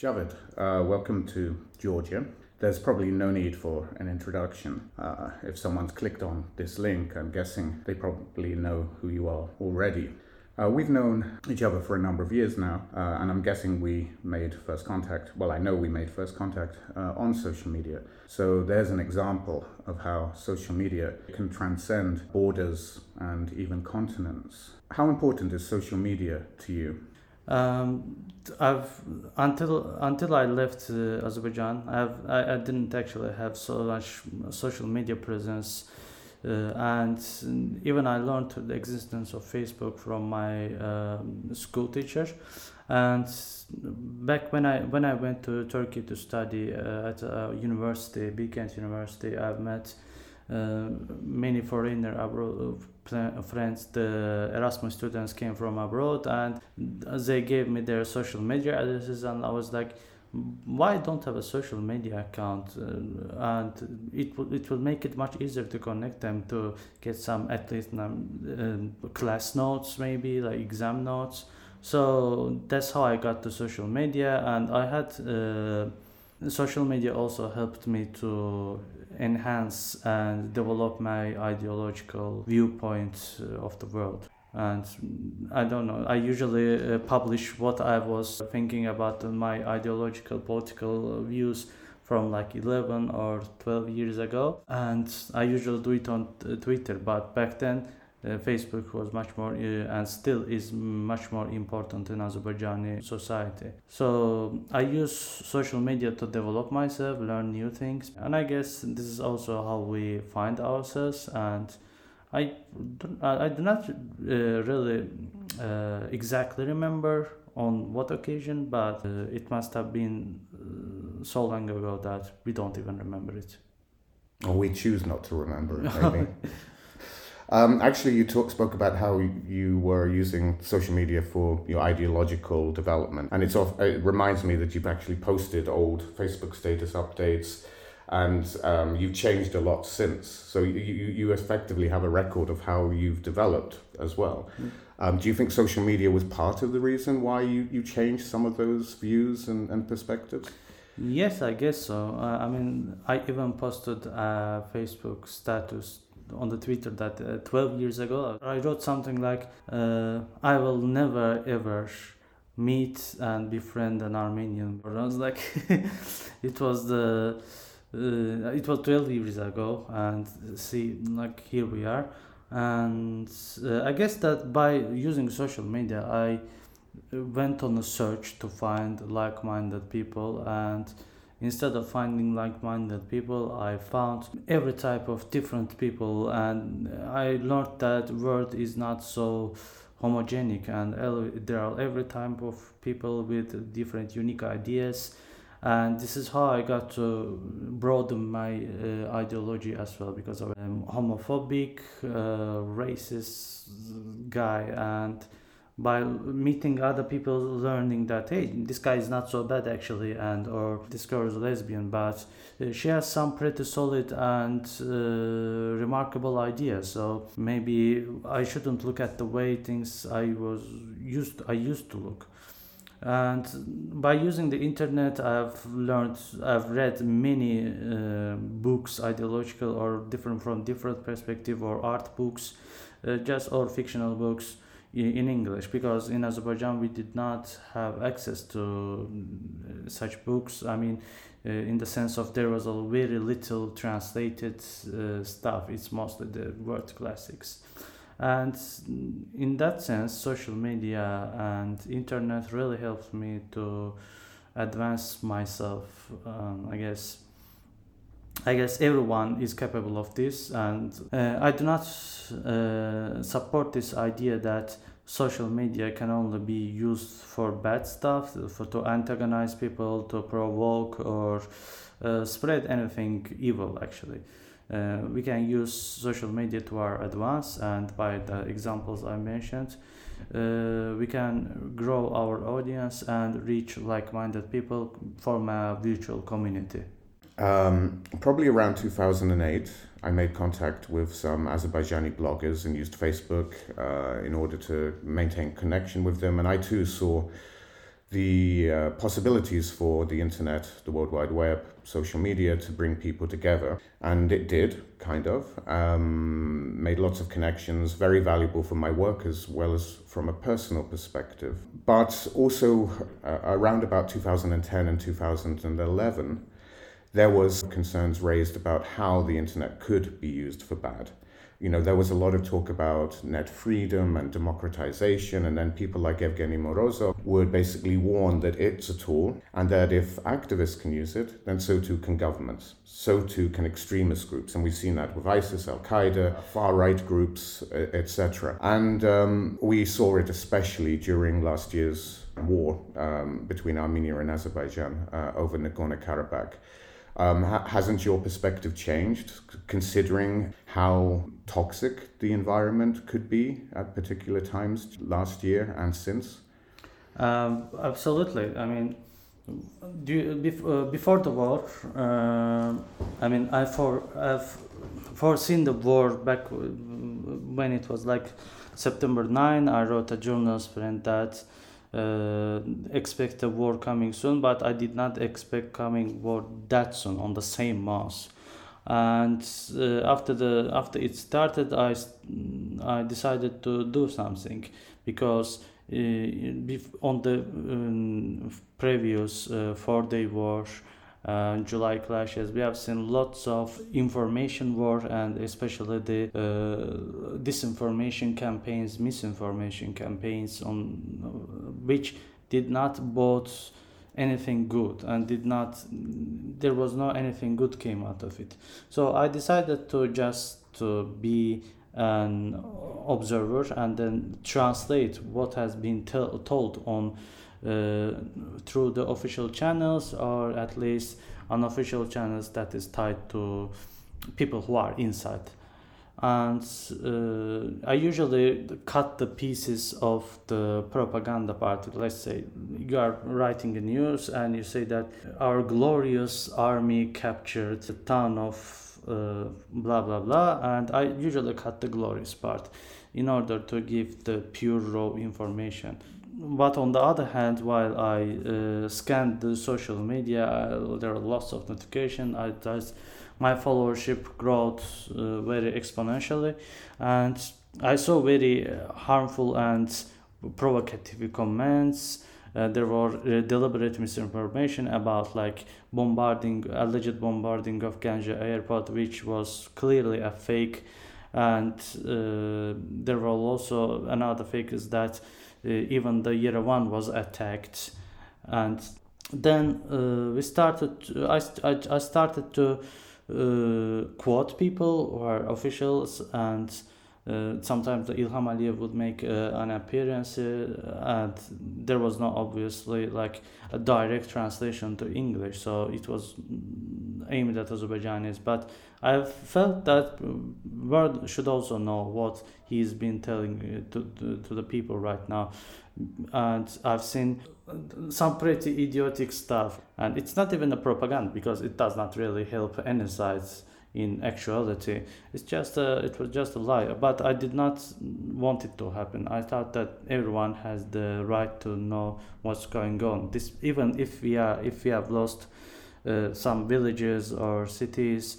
Cavid, uh, welcome to Georgia. There's probably no need for an introduction. Uh, if someone's clicked on this link, I'm guessing they probably know who you are already. Uh, we've known each other for a number of years now, uh, and I'm guessing we made first contact. Well, I know we made first contact uh, on social media. So there's an example of how social media can transcend borders and even continents. How important is social media to you? Um, I've until until I left uh, Azerbaijan, I've I, I didn't actually have so much social media presence, uh, and even I learned the existence of Facebook from my uh, school teacher, and back when I when I went to Turkey to study uh, at a university, Bilkent University, I've met uh, many foreigner abroad friends, the Erasmus students came from abroad, and they gave me their social media addresses, and I was like, why don't have a social media account? Uh, and it will it will make it much easier to connect them to get some at least um, uh, class notes maybe like exam notes. So that's how i got to social media and i had uh, social media also helped me to enhance and develop my ideological viewpoint uh, of the world. And i don't know i usually uh, publish what i was thinking about my ideological political views from like 11 or 12 years ago. And i usually do it on uh, twitter but back then uh, Facebook was much more uh, and still is much more important in Azerbaijani society. So I use social media to develop myself, learn new things, and I guess this is also how we find ourselves. And I do, I do not uh, really uh, exactly remember on what occasion, but uh, it must have been uh, so long ago that we don't even remember it. Or we choose not to remember it, maybe. Um, actually, you talk, spoke about how you were using social media for your ideological development, and it's off, it reminds me that you've actually posted old Facebook status updates, and um, you've changed a lot since. So you, you effectively have a record of how you've developed as well. Mm. Um, do you think social media was part of the reason why you, you changed some of those views and, and perspectives? Yes, I guess so. Uh, I mean, I even posted a Facebook status on the Twitter that uh, 12 years ago I wrote something like uh, I will never ever meet and befriend an Armenian. I was like, it was the uh, it was 12 years ago and see like here we are and uh, I guess that by using social media I went on a search to find like-minded people and instead of finding like-minded people i found every type of different people. And i learned that world is not so homogenic. And there are every type of people with different unique ideas. And this is how i got to broaden my uh, ideology as well because i'm homophobic uh, racist guy. And by meeting other people learning that hey this guy is not so bad actually and or this girl is lesbian but uh, she has some pretty solid and uh, remarkable ideas. So maybe i shouldn't look at the way things i was used i used to look. And by using the internet i've learned i've read many uh, books ideological or different from different perspective or art books uh, just or fictional books in English because in Azerbaijan we did not have access to uh, such books. I mean, uh, in the sense of there was a very little translated uh, stuff. It's mostly the word classics, and in that sense, social media and internet really helped me to advance myself. Um, I guess. I guess everyone is capable of this, and uh, I do not uh, support this idea that social media can only be used for bad stuff, for to antagonize people, to provoke, or uh, spread anything evil. Actually, uh, we can use social media to our advance, and by the examples I mentioned, uh, we can grow our audience and reach like-minded people, form a virtual community. Um, probably around 2008, I made contact with some Azerbaijani bloggers and used Facebook uh, in order to maintain connection with them. And I too saw the uh, possibilities for the internet, the World Wide Web, social media to bring people together. And it did, kind of. Um, made lots of connections, very valuable for my work as well as from a personal perspective. But also uh, around about 2010 and 2011, there was concerns raised about how the internet could be used for bad you know, there was a lot of talk about net freedom and democratization, and then people like Evgeny Morozov would basically warn that it's a tool, and that if activists can use it, then so too can governments, so too can extremist groups, and we've seen that with ISIS, Al Qaeda, far right groups, etc. And um, we saw it especially during last year's war um, between Armenia and Azerbaijan uh, over Nagorno Karabakh. Um, ha- hasn't your perspective changed considering how toxic the environment could be at particular times last year and since? Um, absolutely. I mean, do, uh, before the war, uh, I mean, I for I've foreseen the war back when it was like September 9. I wrote a journal sprint that uh, expect a war coming soon, but I did not expect coming war that soon on the same month. And uh, after the after it started, I I decided to do something because uh, on the um, previous uh, four day war July clashes. We have seen lots of information war and especially the uh, disinformation campaigns, misinformation campaigns on which did not both anything good and did not there was no anything good came out of it so i decided to just to be an observer and then translate what has been told on through the official channels or at least unofficial channels that is tied to people who are inside and uh, I usually cut the pieces of the propaganda part. Let's say you are writing the news and you say that our glorious army captured the town of uh, blah blah blah, and I usually cut the glorious part in order to give the pure raw information but on the other hand, while I uh, scanned the social media, uh, there are lots of notification. I just my followership growth uh, very exponentially, and I saw very uh, harmful and provocative comments. Uh, there were uh, deliberate misinformation about like bombarding, alleged bombarding of Ganja airport, which was clearly a fake, and there were also another fake is that uh, even the Yerevan was attacked, and then uh, we started. I, I, I started to uh, quote people or officials and. Uh, sometimes Ilham Aliyev would make uh, an appearance, uh, and there was not obviously like a direct translation to English, so it was aimed at Azerbaijanis. But I felt that world should also know what he's been telling to, to, to the people right now, and I've seen some pretty idiotic stuff, and it's not even a propaganda because it does not really help any sides in actuality. It's just a, it was just a lie. But I did not want it to happen. I thought that everyone has the right to know what's going on. This even if we are if we have lost uh, some villages or cities,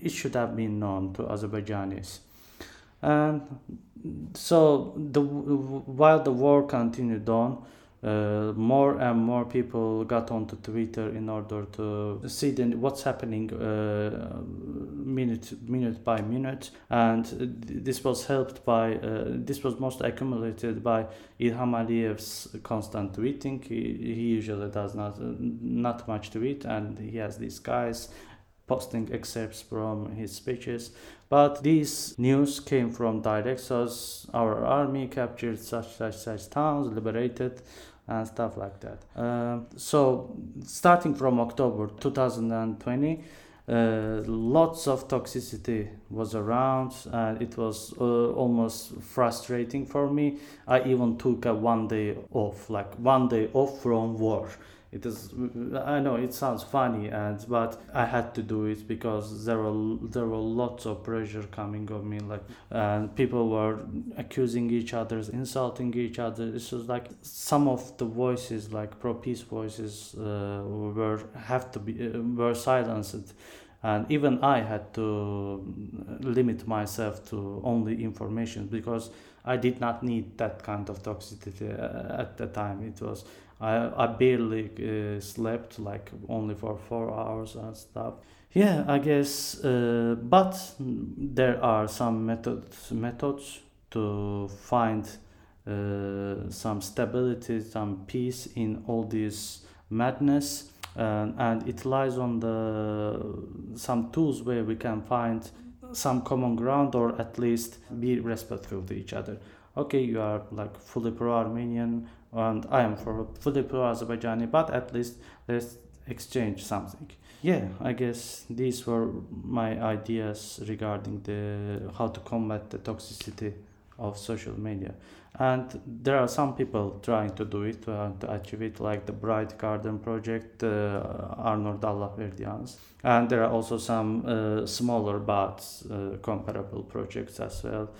it should have been known to Azerbaijanis. And so the while the war continued on uh, more and more people got onto Twitter in order to see the, what's happening uh, minute minute by minute, and this was helped by uh, this was most accumulated by Ilham Aliyev's constant tweeting. He, he usually does not not much tweet, and he has these guys posting excerpts from his speeches. But these news came from direct source. Our army captured such such such towns, liberated and stuff like that. Uh, so starting from October 2020, uh, lots of toxicity was around and it was uh, almost frustrating for me. I even took a one day off, like one day off from war. It is i know it sounds funny and but i had to do it because there were there were lots of pressure coming on me like and people were accusing each other insulting each other. It was like some of the voices like pro peace voices uh, were have to be uh, were silenced. And even i had to limit myself to only information because i did not need that kind of toxicity uh, at the time. It was I, I barely uh, slept like only for four hours and stuff. Yeah, I guess, uh, but there are some methods methods to find uh, some stability, some peace in all this madness, and it lies on the some tools where we can find some common ground or at least be respectful to each other. Okay, you are like fully pro-Armenian and I am for fully pro-Azerbaijani, but at least let's exchange something. Yeah, I guess these were my ideas regarding the how to combat the toxicity of social media. And there are some people trying to do it uh, to achieve it, like the Bright Garden project, uh, Arnold Allahverdians. And there are also some uh, smaller but uh, comparable projects as well.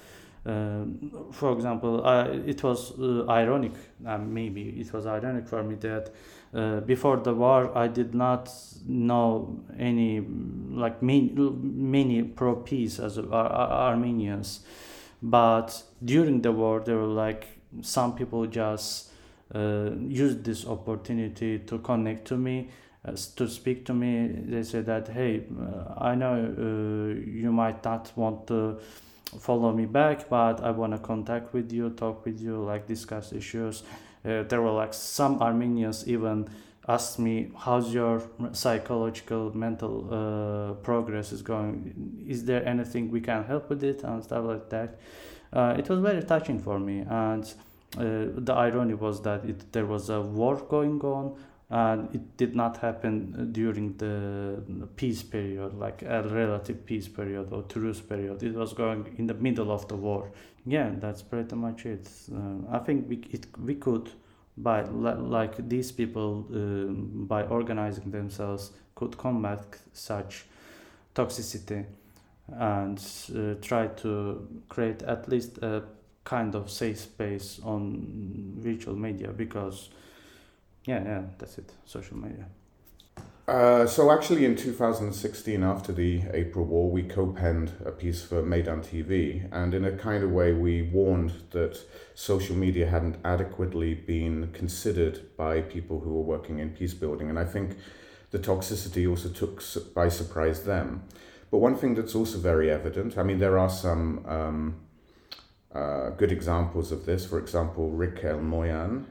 Um, for example, it was uh, ironic, uh, maybe it was ironic for me that uh, before the war I did not know any like many, many pro peace as Ar- Armenians, but during the war there were like some people just uh, used this opportunity to connect to me. Uh, to speak to me, they said that, hey, uh, I know you might not want to follow me back but i want to contact with you talk with you like discuss issues. Uh, there were like some armenians even asked me how's your psychological mental uh, progress is going? Is there anything we can help with it? and stuff like that. Uh, it was very touching for me and uh, the irony was that it, there was a war going on and it did not happen during the peace period like a relative peace period or truce period. It was going in the middle of the war. Yeah that's pretty much it. Uh, i think we, it, we could by like these people uh, by organizing themselves could combat such toxicity and uh, try to create at least a kind of safe space on virtual media because yeah, yeah, that's it. Social media. Uh, so actually, in 2016, after the April War, we co-penned a piece for Meydan TV, and in a kind of way, we warned that social media hadn't adequately been considered by people who were working in peace building, and I think the toxicity also took by surprise them. But one thing that's also very evident, I mean, there are some um, uh, good examples of this. For example, Rick Elmoyan,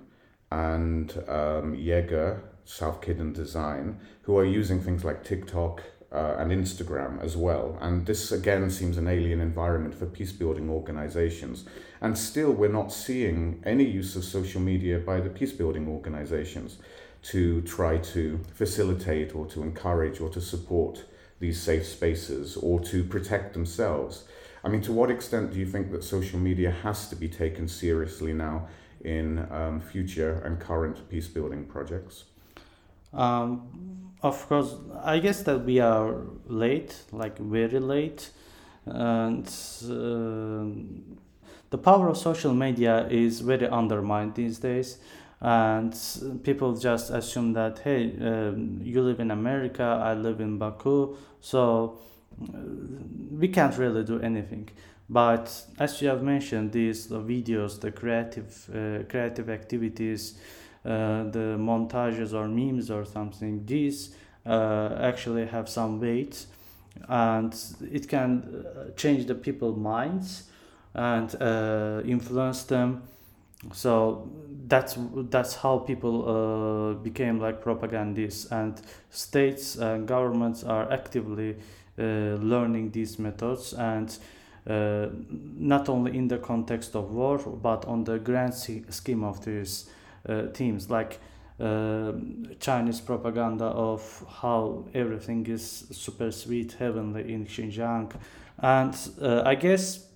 and um, Jaeger, South Kidden Design, who are using things like TikTok uh, and Instagram as well. And this again seems an alien environment for peace building organizations. And still, we're not seeing any use of social media by the peace building organizations to try to facilitate or to encourage or to support these safe spaces or to protect themselves. I mean, to what extent do you think that social media has to be taken seriously now in um, future and current peace building projects? Um, of course, I guess that we are late, like very late, and uh, the power of social media is very undermined these days. And people just assume that, hey, um, you live in America, I live in Baku, so we can't really do anything. But as you have mentioned, these the videos, the creative uh, creative activities, uh, the montages or memes or something, these uh, actually have some weight, and it can uh, change the people's minds and uh, influence them. So that's that's how people uh, became like propagandists, and states and governments are actively learning these methods and uh, not only in the context of war but on the grand scheme of these uh, themes like uh, Chinese propaganda of how everything is super sweet, heavenly in Xinjiang, and uh, I guess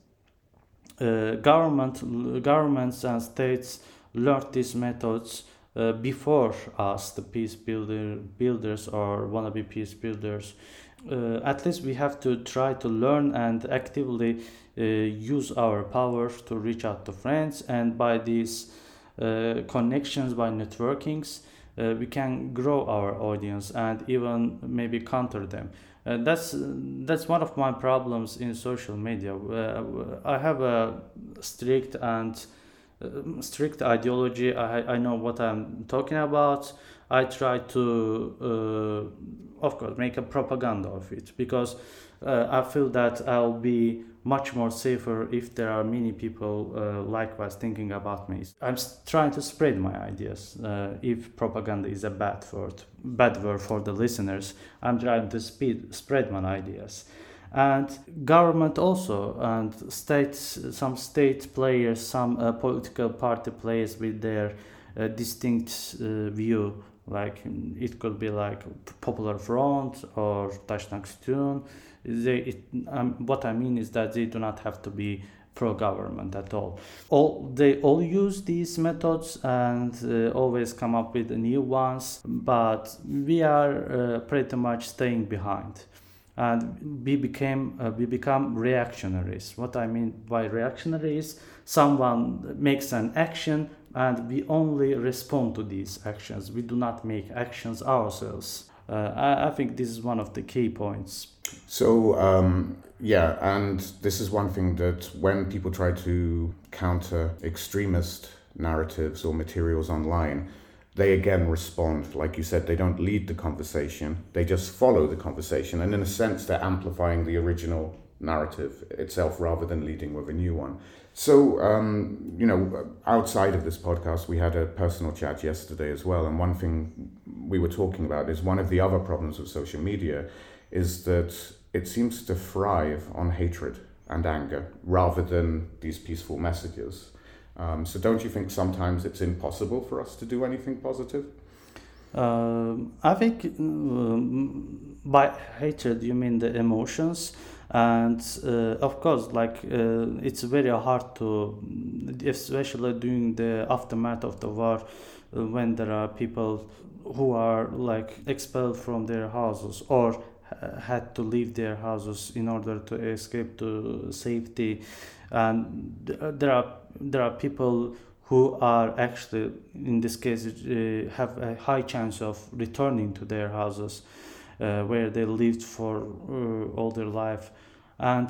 uh, government governments and states learned these methods uh, before us, the peace builder builders or wannabe peace builders. Uh, at least we have to try to learn and actively uh, use our power to reach out to friends, and by these uh, connections, by networkings, uh, we can grow our audience and even maybe counter them. Uh, that's that's one of my problems in social media. Uh, I have a strict and strict ideology. I, I know what I'm talking about. I try to, of course, make a propaganda of it because uh, I feel that I'll be much more safer if there are many people uh, likewise thinking about me. I'm trying to spread my ideas. Uh, if propaganda is a bad word, bad word for the listeners, I'm trying to speed, spread my ideas. And government also, and states, some state players, some uh, political party players with their uh, distinct uh, view like it could be like Popular Front or Dashnak they it, um, what I mean is that they do not have to be pro-government at all. All they all use these methods and uh, always come up with new ones, but we are uh, pretty much staying behind, and we became uh, we become reactionaries. What I mean by reactionaries, someone makes an action and we only respond to these actions. We do not make actions ourselves. Uh, I, I think this is one of the key points. So, um, yeah, and this is one thing that when people try to counter extremist narratives or materials online, they again respond. Like you said, they don't lead the conversation, they just follow the conversation. And in a sense, they're amplifying the original narrative itself rather than leading with a new one. So, um, you know, outside of this podcast, we had a personal chat yesterday as well. And one thing we were talking about is one of the other problems with social media is that it seems to thrive on hatred and anger rather than these peaceful messages. Um, so, don't you think sometimes it's impossible for us to do anything positive? Uh, I think um, by hatred you mean the emotions, and uh, of course, like uh, it's very hard to, especially during the aftermath of the war, uh, when there are people who are like expelled from their houses or had to leave their houses in order to escape to safety. And there are there are people who are actually in this case uh, have a high chance of returning to their houses where they lived for uh, all their life. And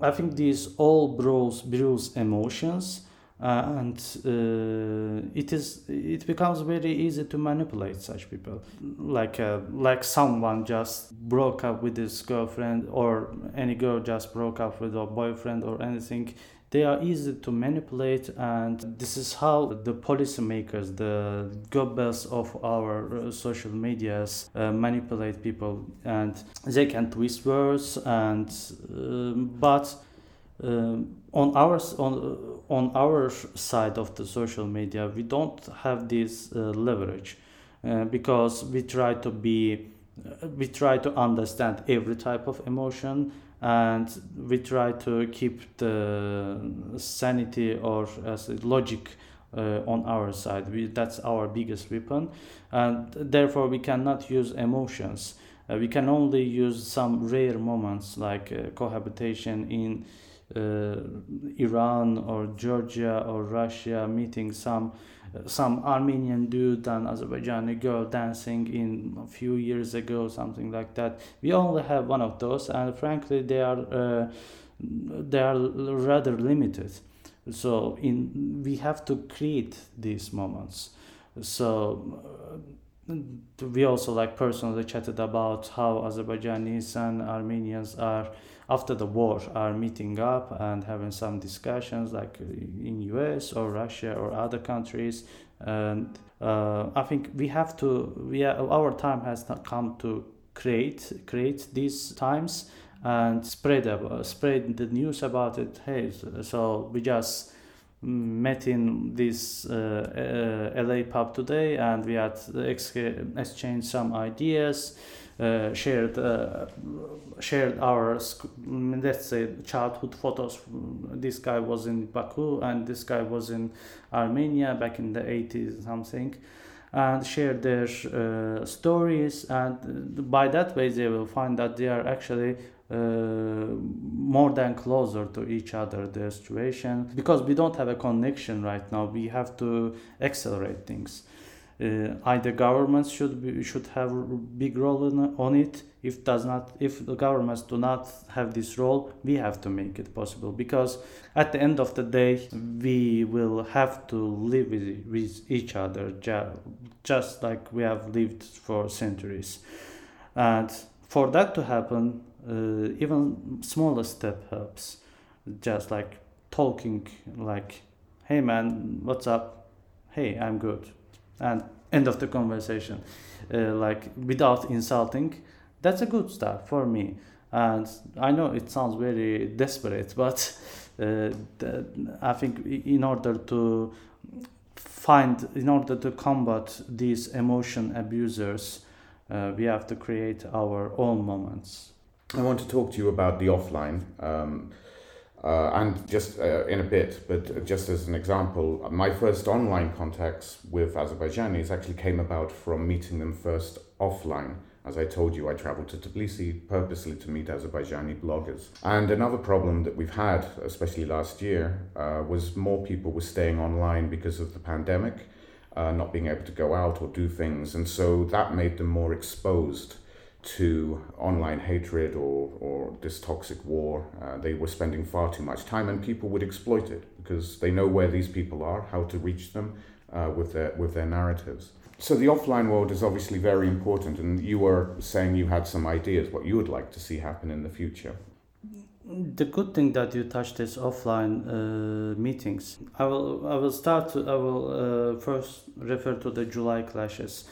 i think these all brews, bruise emotions uh, and uh, it is it becomes very easy to manipulate such people. Like uh, like someone just broke up with his girlfriend or any girl just broke up with a boyfriend or anything they are easy to manipulate and this is how the policymakers the Goebbels of our uh, social medias uh, manipulate people. And they can twist words and um, but um, on our on on our side of the social media we don't have this uh, leverage uh, because we try to be uh, we try to understand every type of emotion and we try to keep the sanity or logic uh, on our side. We, that's our biggest weapon. And therefore we cannot use emotions. Uh, we can only use some rare moments like uh, cohabitation in uh, Iran or Georgia or Russia meeting some some Armenian dude and Azerbaijani girl dancing in a few years ago, something like that. We only have one of those, and frankly, they are uh, they are rather limited. So in we have to create these moments. So. Uh, we also like personally chatted about how Azerbaijanis and Armenians are after the war are meeting up and having some discussions like in US or Russia or other countries and uh, I think we have to we are, our time has not come to create create these times and spread uh, spread the news about it hey so we just met in this uh, uh, LA pub today, and we had ex- exchanged some ideas. Uh, shared uh, shared our let's say childhood photos. This guy was in Baku and this guy was in Armenia back in the 80s something and share their uh, stories. And by that way they will find that they are actually uh, more than closer to each other their situation. Because we don't have a connection right now we have to accelerate things either governments should be, should have a big role in, on it. If does not if the governments do not have this role we have to make it possible. Because at the end of the day we will have to live with, with each other just like we have lived for centuries. And for that to happen uh, even smaller step helps. Just like talking like hey man what's up? Hey i'm good and end of the conversation uh, like without insulting. That's a good start for me. And i know it sounds very desperate but uh, i think in order to find in order to combat these emotion abusers uh, we have to create our own moments. I want to talk to you about the offline. Um, uh, and just uh, in a bit, but just as an example, my first online contacts with Azerbaijanis actually came about from meeting them first offline. As I told you, I traveled to Tbilisi purposely to meet Azerbaijani bloggers. And another problem that we've had, especially last year, uh, was more people were staying online because of the pandemic, uh, not being able to go out or do things. And so that made them more exposed to online hatred or, or this toxic war. Uh, they were spending far too much time, and people would exploit it because they know where these people are, how to reach them uh, with their with their narratives. So the offline world is obviously very important, and you were saying you had some ideas what you would like to see happen in the future. The good thing that you touched is offline uh, meetings. I will I will start. I will uh, first refer to the July clashes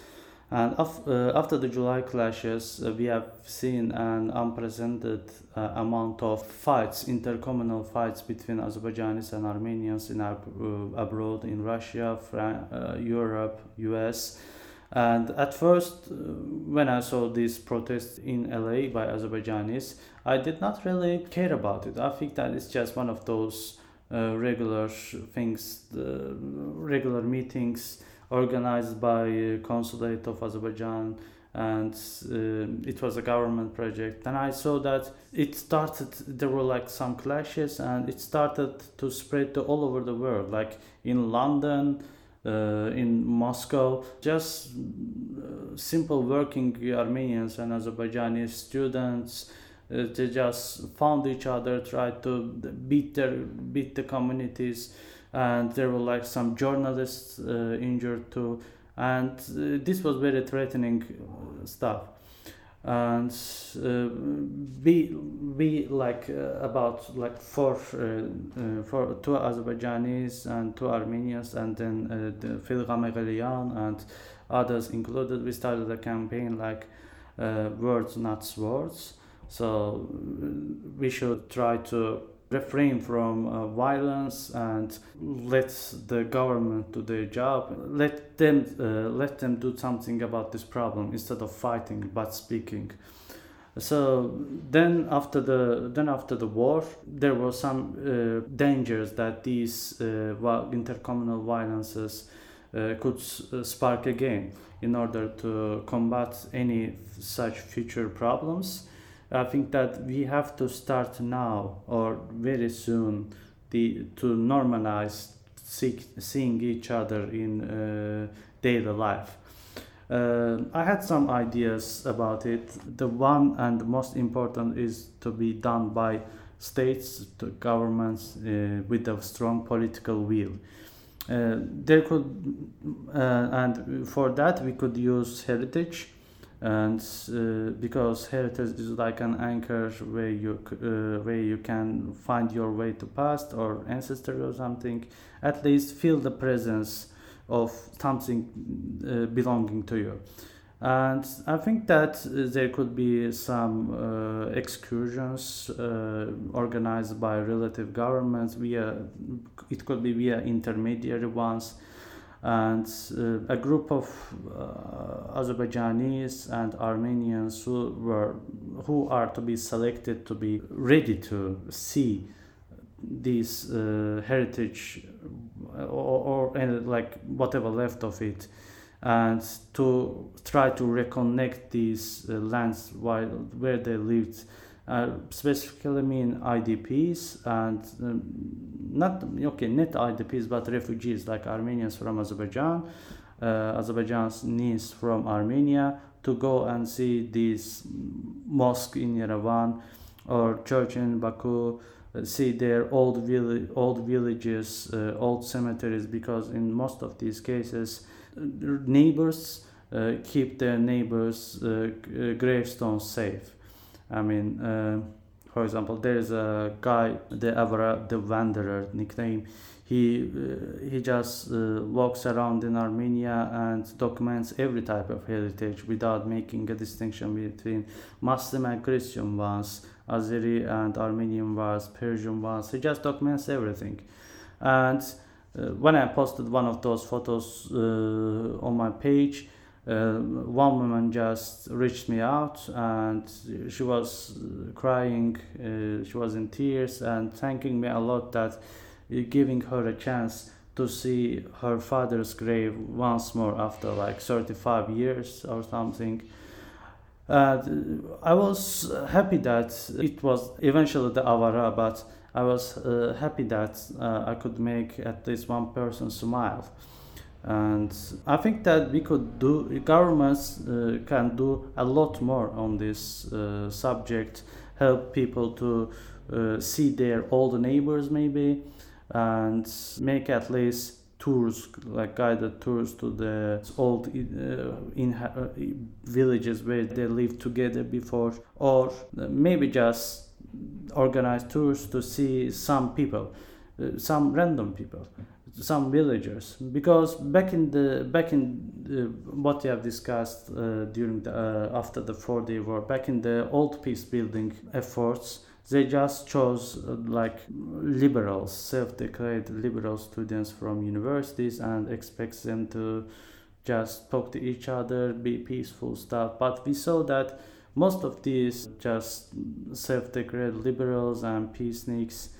and af- uh, after the July clashes, uh, we have seen an unprecedented uh, amount of fights, intercommunal fights between Azerbaijanis and Armenians in uh, abroad, in Russia, Fran- uh, Europe, US. And at first, uh, when I saw these protests in LA by Azerbaijanis, I did not really care about it. I think that it's just one of those regular things, the regular meetings organized by consulate of Azerbaijan and uh, it was a government project. And i saw that it started there were like some clashes and it started to spread to all over the world like in london uh, in moscow. Just uh, simple working armenians and azerbaijani students uh, they just found each other tried to beat their beat the communities and there were like some journalists uh, injured too. And uh, this was very threatening uh, stuff. And uh, we we like about like four for two Azerbaijanis and two Armenians and then uh, the Phil and others included. We started a campaign like words not swords. So we should try to refrain from uh, violence and let the government do their job. Let them uh, let them do something about this problem instead of fighting but speaking. So then after the then after the war there were some uh, dangers that these uh, intercommunal violences uh, could uh, spark again in order to combat any such future problems I think that we have to start now or very soon the, to normalize see, seeing each other in uh, daily life. Uh, I had some ideas about it. The one and most important is to be done by states, to governments uh, with a strong political will. Uh, there could, uh, and for that we could use heritage and uh, because heritage is like an anchor where you uh, where you can find your way to past or ancestry or something at least feel the presence of something uh, belonging to you. And I think that there could be some uh, excursions uh, organized by relative governments via, it could be via intermediary ones, and uh, a group of uh, Azerbaijanis and Armenians who were who are to be selected to be ready to see this uh, heritage or, or, or like whatever left of it and to try to reconnect these uh, lands while where they lived. Uh, specifically mean IDPs and um, not okay not IDPs but refugees like Armenians from Azerbaijan, uh, Azerbaijanis from Armenia to go and see this mosque in Yerevan or church in Baku, uh, see their old vill- old villages, uh, old cemeteries because in most of these cases neighbors uh, keep their neighbors' gravestones safe. I mean, for example, there's a guy, the Avara, the Wanderer nickname. He uh, he just uh, walks around in Armenia and documents every type of heritage without making a distinction between Muslim and Christian ones, Azeri and Armenian ones, Persian ones. He just documents everything, and uh, when I posted one of those photos uh, on my page, uh, one woman just reached me out and she was crying, she was in tears and thanking me a lot that giving her a chance to see her father's grave once more after like 35 years or something. Uh, I was happy that it was eventually the Avara, but I was uh, happy that uh, I could make at least one person smile. And I think that we could do, governments uh, can do a lot more on this uh, subject, help people to uh, see their old neighbors maybe, and make at least tours, like guided tours to the old uh, in uh, villages where they lived together before, or maybe just organize tours to see some people, uh, some random people, some villagers. Because back in the back in the, what you have discussed uh, during the uh, after the four day war, back in the old peace building efforts, they just chose uh, like liberals, self-declared liberal students from universities, and expects them to just talk to each other, be peaceful stuff. But we saw that most of these just self-declared liberals and peaceniks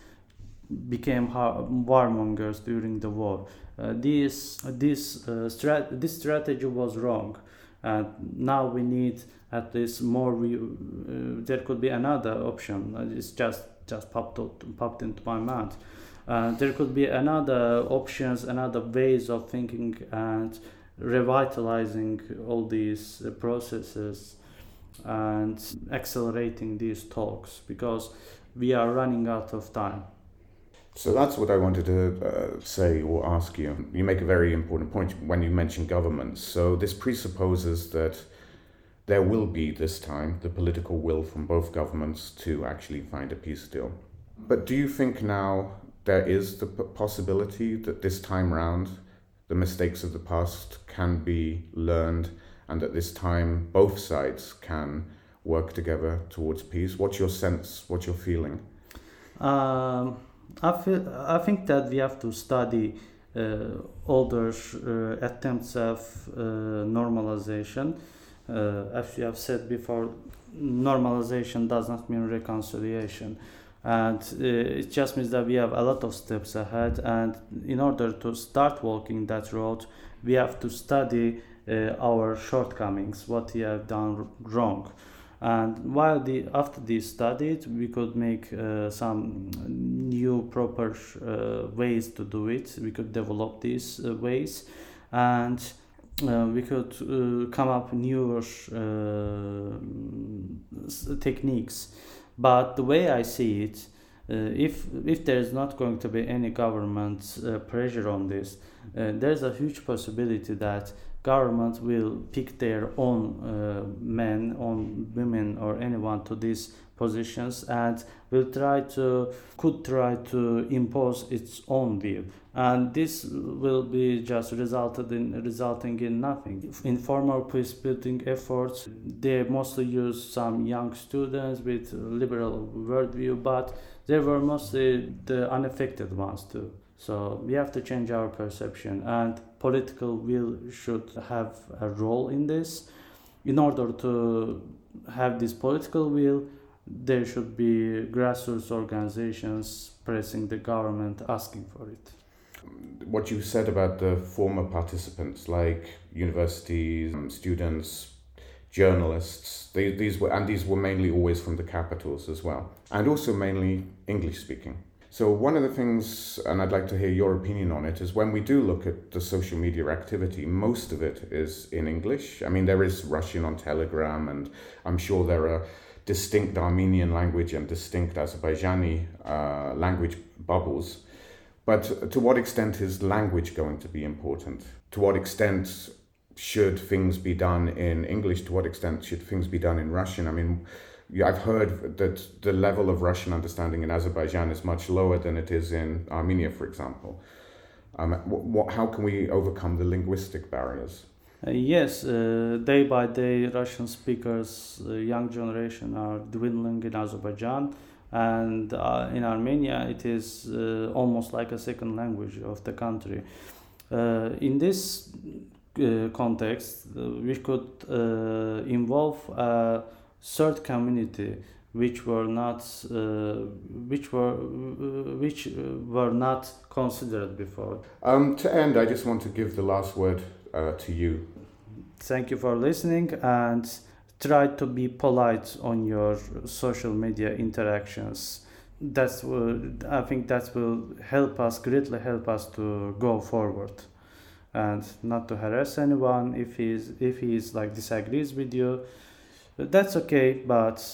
became warmongers during the war. Uh, this this uh, strat- this strategy was wrong, and now we need at least more. Re- uh, there could be another option. Uh, it's just just popped out, popped into my mind. Uh, there could be another options, another ways of thinking and revitalizing all these uh, processes and accelerating these talks because we are running out of time. So that's what I wanted to uh, say or ask you. You make a very important point when you mention governments. So this presupposes that there will be this time the political will from both governments to actually find a peace deal. But do you think now there is the possibility that this time round the mistakes of the past can be learned and at this time both sides can work together towards peace. What's your sense? What's your feeling? Um, I feel I think that we have to study uh, older uh, attempts of uh, normalization. Uh, as you have said before, normalization does not mean reconciliation and uh, it just means that we have a lot of steps ahead and in order to start walking that road we have to study uh, our shortcomings, what we have done wrong. And while the after this studied, we could make uh, some new proper uh, ways to do it. We could develop these uh, ways, and uh, we could uh, come up newer techniques. But the way I see it, if if there is not going to be any government pressure on this, there's a huge possibility that government will pick their own uh, men, own women, or anyone to these positions and will try to could try to impose its own view. And this will be just resulted in resulting in nothing. In formal peace building efforts they mostly use some young students with liberal worldview but they were mostly the unaffected ones too. So we have to change our perception and political will should have a role in this. In order to have this political will there should be grassroots organizations pressing the government asking for it. What you said about the former participants like universities um, students journalists they, these were and these were mainly always from the capitals as well and also mainly english speaking. So one of the things and i'd like to hear your opinion on it is when we do look at the social media activity most of it is in english. I mean there is russian on telegram and i'm sure there are distinct Armenian language and distinct Azerbaijani uh, language bubbles. But to what extent is language going to be important? To what extent should things be done in English? To what extent should things be done in Russian? I mean, I've heard that the level of Russian understanding in Azerbaijan is much lower than it is in Armenia, for example. Um, what, how can we overcome the linguistic barriers? Uh, yes, uh, day by day, Russian speakers, uh, young generation, are dwindling in Azerbaijan, and uh, in Armenia, it is uh, almost like a second language of the country. Uh, in this context, we could involve a third community which were not which were which were not considered before. Um, to end, I just want to give the last word to you. Thank you for listening and try to be polite on your social media interactions. That's I think that will help us greatly help us to go forward. And not to harass anyone if he's if he's like disagrees with you. That's okay but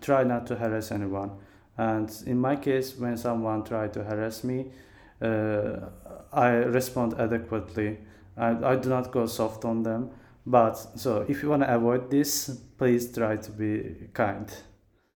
try not to harass anyone. And in my case when someone tried to harass me uh, i respond adequately I, I do not go soft on them. But so if you want to avoid this, please try to be kind.